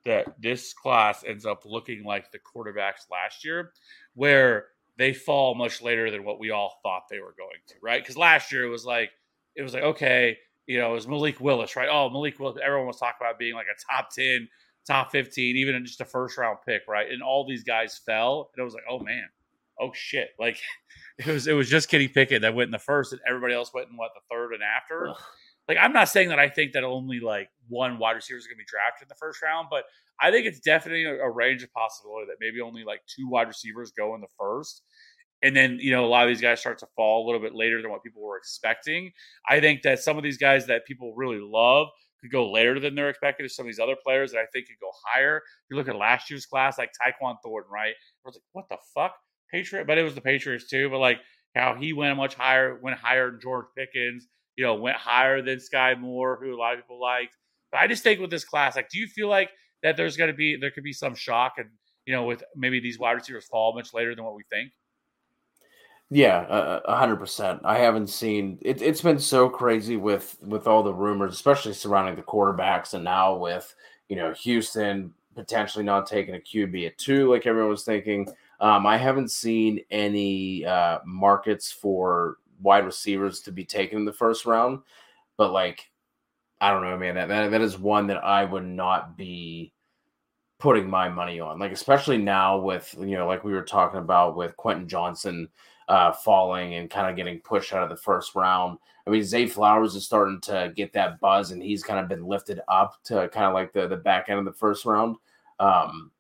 that this class ends up looking like the quarterbacks last year, where they fall much later than what we all thought they were going to, right? Because last year it was like it was like okay, you know, it was Malik Willis, right? Oh, Malik Willis. Everyone was talking about being like a top 10, top 15, even in just a first round pick, right? And all these guys fell. And it was like, oh man, oh shit. *laughs* Like it was it was just Kenny Pickett that went in the first and everybody else went in what the third and after. Ugh. Like I'm not saying that I think that only like one wide receiver is gonna be drafted in the first round, but I think it's definitely a, a range of possibility that maybe only like two wide receivers go in the first and then you know a lot of these guys start to fall a little bit later than what people were expecting. I think that some of these guys that people really love could go later than they're expecting. Some of these other players that I think could go higher. If you look at last year's class, like Tyquan Thornton, right? I was like, what the fuck, Patriot? But it was the Patriots too. But like how he went much higher, went higher than George Pickens. You know, went higher than Skyy Moore, who a lot of people liked. But I just think with this class, like, do you feel like that there's going to be there could be some shock and you know with maybe these wide receivers fall much later than what we think? Yeah, a hundred percent. I haven't seen it. It's been so crazy with with all the rumors, especially surrounding the quarterbacks, and now with you know Houston potentially not taking a QB at two, like everyone was thinking. Um, I haven't seen any uh, markets for wide receivers to be taken in the first round, but like I don't know, man. That that, that is one that I would not be putting my money on. Like especially now with you know, like we were talking about with Quentin Johnston uh, falling and kind of getting pushed out of the first round. I mean, Zay Flowers is starting to get that buzz, and he's kind of been lifted up to kind of like the the back end of the first round. Um,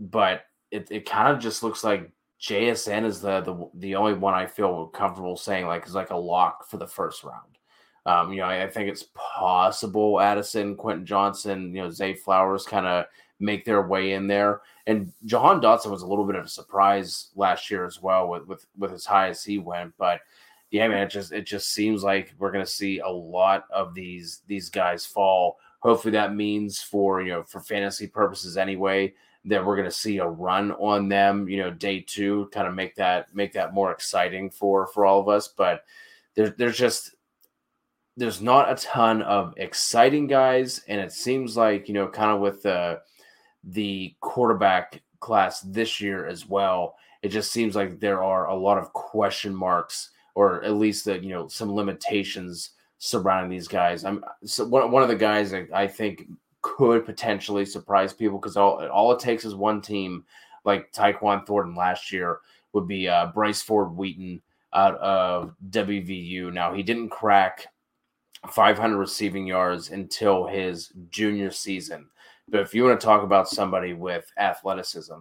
but it, it kind of just looks like JSN is the, the the only one I feel comfortable saying like is like a lock for the first round. Um, you know, I, I think it's possible Addison, Quentin Johnston, you know, Zay Flowers kind of make their way in there. And Jahan Dotson was a little bit of a surprise last year as well with with, with as high as he went. But yeah, man, it just it just seems like we're gonna see a lot of these these guys fall. Hopefully that means for you know for fantasy purposes anyway that we're gonna see a run on them, you know, day two, kind of make that make that more exciting for for all of us. But there's there's just there's not a ton of exciting guys, and it seems like you know, kind of with the the quarterback class this year as well. It just seems like there are a lot of question marks, or at least the you know some limitations surrounding these guys. I'm so one, one of the guys that I think could potentially surprise people because all all it takes is one team like Tyquan Thornton last year would be uh, Bryce Ford Wheaton out of WVU. Now he didn't crack 500 receiving yards until his junior season. But if you want to talk about somebody with athleticism,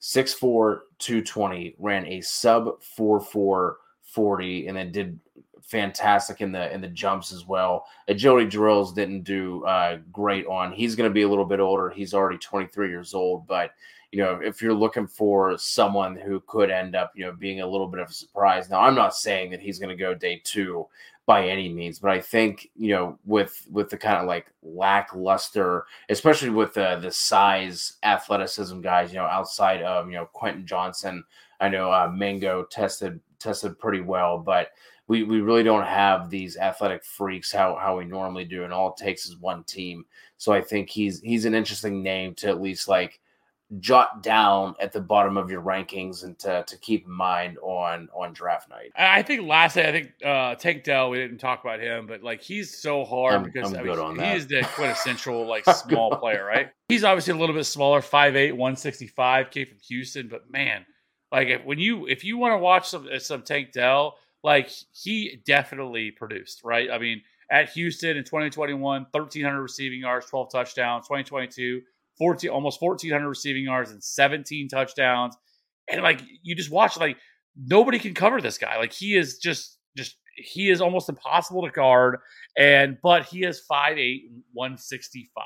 6'4, 220, ran a sub 4'4 40, and then did fantastic in the in the jumps as well. Agility drills didn't do uh, great on. He's going to be a little bit older. He's already 23 years old, but you know, if you're looking for someone who could end up, you know, being a little bit of a surprise. Now, I'm not saying that he's going to go day two, by any means, but I think you know with with the kind of like lackluster, especially with the the size, athleticism guys, you know, outside of you know Quentin Johnston, I know uh, Mingo tested tested pretty well, but we we really don't have these athletic freaks how how we normally do, and all it takes is one team. So I think he's he's an interesting name to at least like jot down at the bottom of your rankings and to, to keep in mind on on draft night. I think lastly, I think uh Tank Dell, we didn't talk about him, but like he's so hard I'm- because I'm I good mean, on he is the quintessential *laughs* like small player, right? He's obviously a little bit smaller, 5'8, 165, came from Houston, but man, like if when you if you want to watch some uh, some Tank Dell, like he definitely produced, right? I mean, at Houston in 2021, 1300 receiving yards, 12 touchdowns, 2022 14 almost 1400 receiving yards and 17 touchdowns. And like you just watch like nobody can cover this guy. Like he is just just he is almost impossible to guard and but he is 5'8 165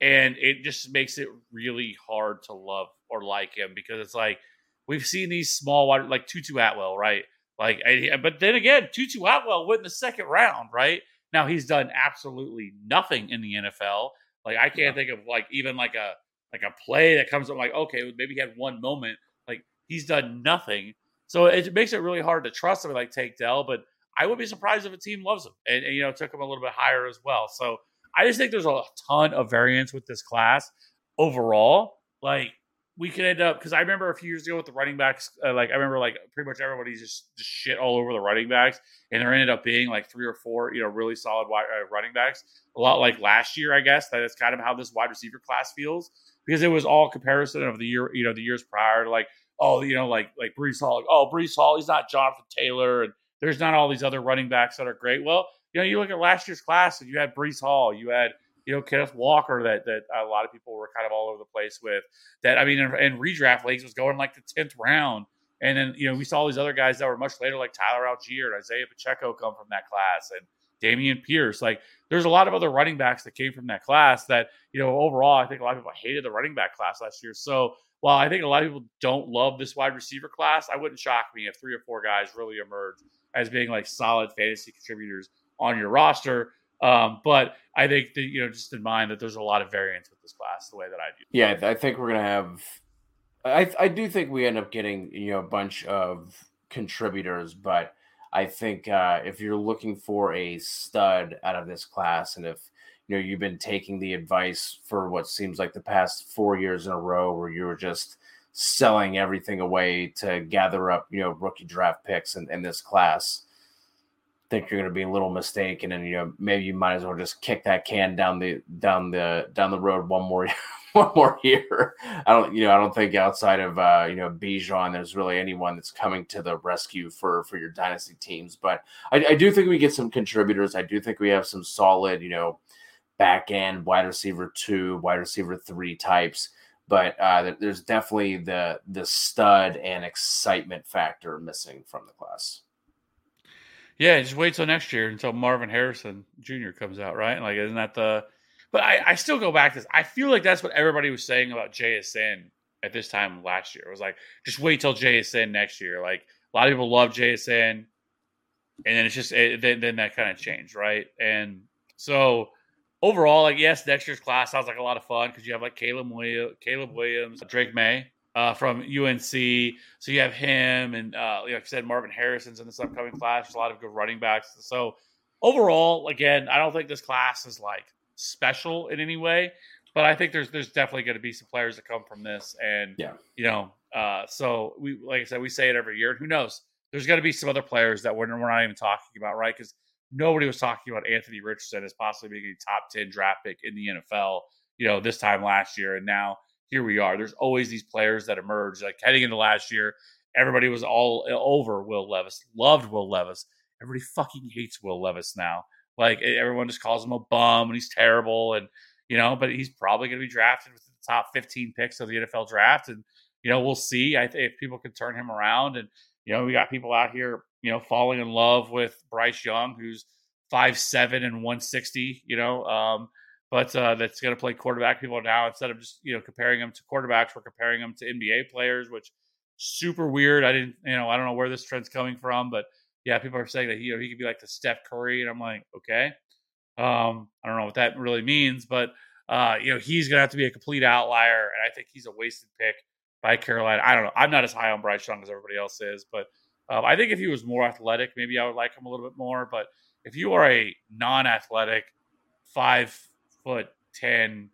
and it just makes it really hard to love or like him because it's like we've seen these small wide like tutu atwell right? Like but then again tutu atwell went in the second round right? Now he's done absolutely nothing in the nfl like I can't think of like even like a like a play that comes up like okay maybe he had one moment like he's done nothing. So it makes it really hard to trust him like Tank Dell but I would be surprised if a team loves him and, and, you know took him a little bit higher as well. So I just think there's a ton of variance with this class overall. Like we could end up because I remember a few years ago with the running backs uh, like I remember like pretty much everybody just, just shit all over the running backs and there ended up being like three or four you know really solid wide, uh, running backs a lot like last year, I guess. That is kind of how this wide receiver class feels because it was all comparison of the year, you know, the years prior. Like, oh, you know, like like Breece Hall. Like, oh, Breece Hall, he's not Jonathan Taylor, and there's not all these other running backs that are great. Well, you know, you look at last year's class, and you had Breece Hall, you had you know Kenneth Walker, that that a lot of people were kind of all over the place with. That I mean, in redraft leagues was going like the tenth round. And then, you know, we saw all these other guys that were much later, like Tyler Allgeier and Isaiah Pacheco come from that class and Dameon Pierce. Like, there's a lot of other running backs that came from that class that, you know, overall, I think a lot of people hated the running back class last year. So while I think a lot of people don't love this wide receiver class, I wouldn't shock me if three or four guys really emerge as being like solid fantasy contributors on your roster. Um, but I think that, you know, just in mind that there's a lot of variance with this class, the way that I it. Yeah, I think we're gonna have. I I do think we end up getting you know a bunch of contributors, but I think uh, if you're looking for a stud out of this class, and if you know you've been taking the advice for what seems like the past four years in a row, where you were just selling everything away to gather up you know rookie draft picks in, in this class. Think you're going to be a little mistaken, and you know maybe you might as well just kick that can down the down the down the road one more *laughs* one more year. I don't, you know, I don't think outside of uh, you know Bijan, there's really anyone that's coming to the rescue for for your dynasty teams. But I, I do think we get some contributors. I do think we have some solid, you know, back end wide receiver two, wide receiver three types. But uh, there's definitely the the stud and excitement factor missing from the class. Yeah, just wait till next year until Marvin Harrison Jr. comes out, right? Like, isn't that the? But I, I still go back to this. I feel like that's what everybody was saying about JSN at this time last year. It was like, just wait till JSN next year. Like, a lot of people love JSN, and then it's just it, then then that kind of changed, right? And so overall, like, yes, next year's class sounds like a lot of fun because you have like Caleb Williams, Caleb Williams, Drake Maye uh, from UNC. So you have him, and uh, like I said, Marvin Harrison's in this upcoming class. There's a lot of good running backs. So overall, again, I don't think this class is like special in any way, but I think there's there's definitely going to be some players that come from this, and Yeah. you know, uh, so we like I said, we say it every year. Who knows? There's going to be some other players that we're, we're not even talking about, right? Because nobody was talking about Anthony Richardson as possibly being a top ten draft pick in the NFL. You know, this time last year, and now here we are. There's always these players that emerge. Like heading into last year, everybody was all over Will Levis, loved Will Levis. Everybody fucking hates Will Levis now. Like everyone just calls him a bum and he's terrible. And, you know, but he's probably going to be drafted with the top 15 picks of the NFL draft. And, you know, we'll see. I if people can turn him around. And, you know, we got people out here, you know, falling in love with Bryce Young, who's five seven and 160, you know. Um, but uh, that's going to play quarterback. People now instead of just you know comparing them to quarterbacks, we're comparing them to NBA players, which super weird. I didn't, you know, I don't know where this trend's coming from, but yeah, people are saying that you know he could be like the Steph Curry, and I'm like, okay, um, I don't know what that really means, but uh, you know he's gonna have to be a complete outlier, and I think he's a wasted pick by Carolina. I don't know. I'm not as high on Bryce Young as everybody else is, but um, I think if he was more athletic, maybe I would like him a little bit more. But if you are a non-athletic, five foot ten,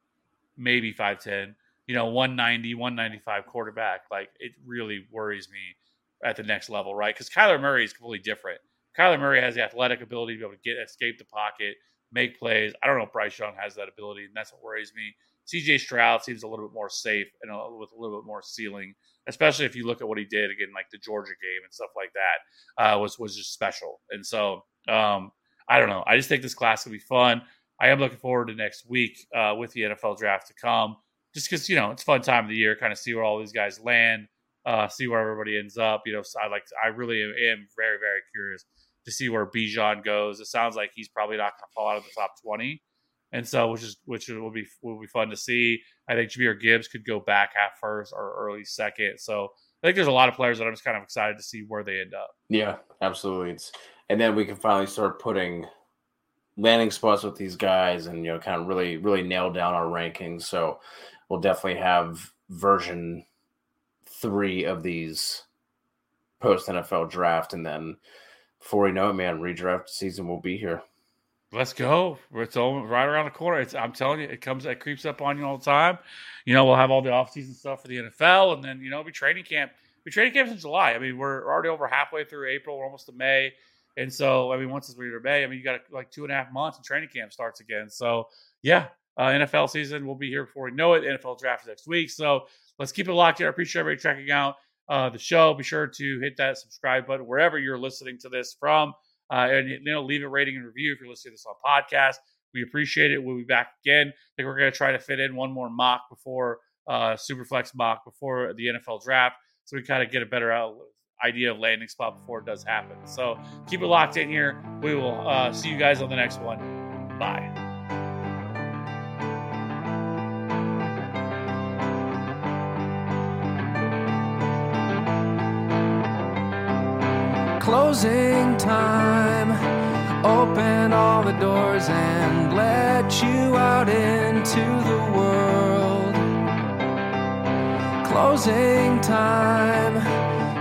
maybe five ten, you know, 190, 195 quarterback, like it really worries me at the next level, right? Because Kyler Murray is completely different. Kyler Murray has the athletic ability to be able to get escape the pocket, make plays. I don't know if Bryce Young has that ability, and that's what worries me. CJ Stroud seems a little bit more safe and a, with a little bit more ceiling, especially if you look at what he did again, like the Georgia game and stuff like that, uh, was was just special. And so um, I don't know. I just think this class will be fun. I am looking forward to next week uh, with the NFL draft to come, just because you know it's fun time of the year, kind of see where all these guys land, uh, see where everybody ends up. You know, so I like I really am, am very very curious to see where Bijan goes. It sounds like he's probably not going to fall out of the top twenty and so which is which will be will be fun to see. I think Jahmyr Gibbs could go back half first or early second. So I think there's a lot of players that I'm just kind of excited to see where they end up. Yeah, absolutely. It's, and then we can finally start putting landing spots with these guys, and you know, kind of really really nail down our rankings. So we'll definitely have version three of these post NFL draft, and then before we know it, man, redraft season will be here. Let's go. It's all right around the corner. It's, I'm telling you, it comes, it creeps up on you all the time. You know, we'll have all the offseason stuff for the NFL, and then you know, be training camp. Be training camps in July. I mean, we're already over halfway through April. We're almost to May, and so I mean, once it's May, I mean, you got like two and a half months, and training camp starts again. So yeah, uh, NFL season will be here before we know it. NFL draft next week. So let's keep it locked here. I appreciate everybody checking out uh, the show. Be sure to hit that subscribe button wherever you're listening to this from. Uh, and you know, leave a rating and review if you're listening to this on podcast. We appreciate it. We'll be back again. I think we're going to try to fit in one more mock before uh, Superflex mock before the NFL draft, so we kind of get a better out, idea of landing spot before it does happen. So keep it locked in here. We will uh, see you guys on the next one. Bye. closing time. Open all the doors and let you out into the world. Closing time.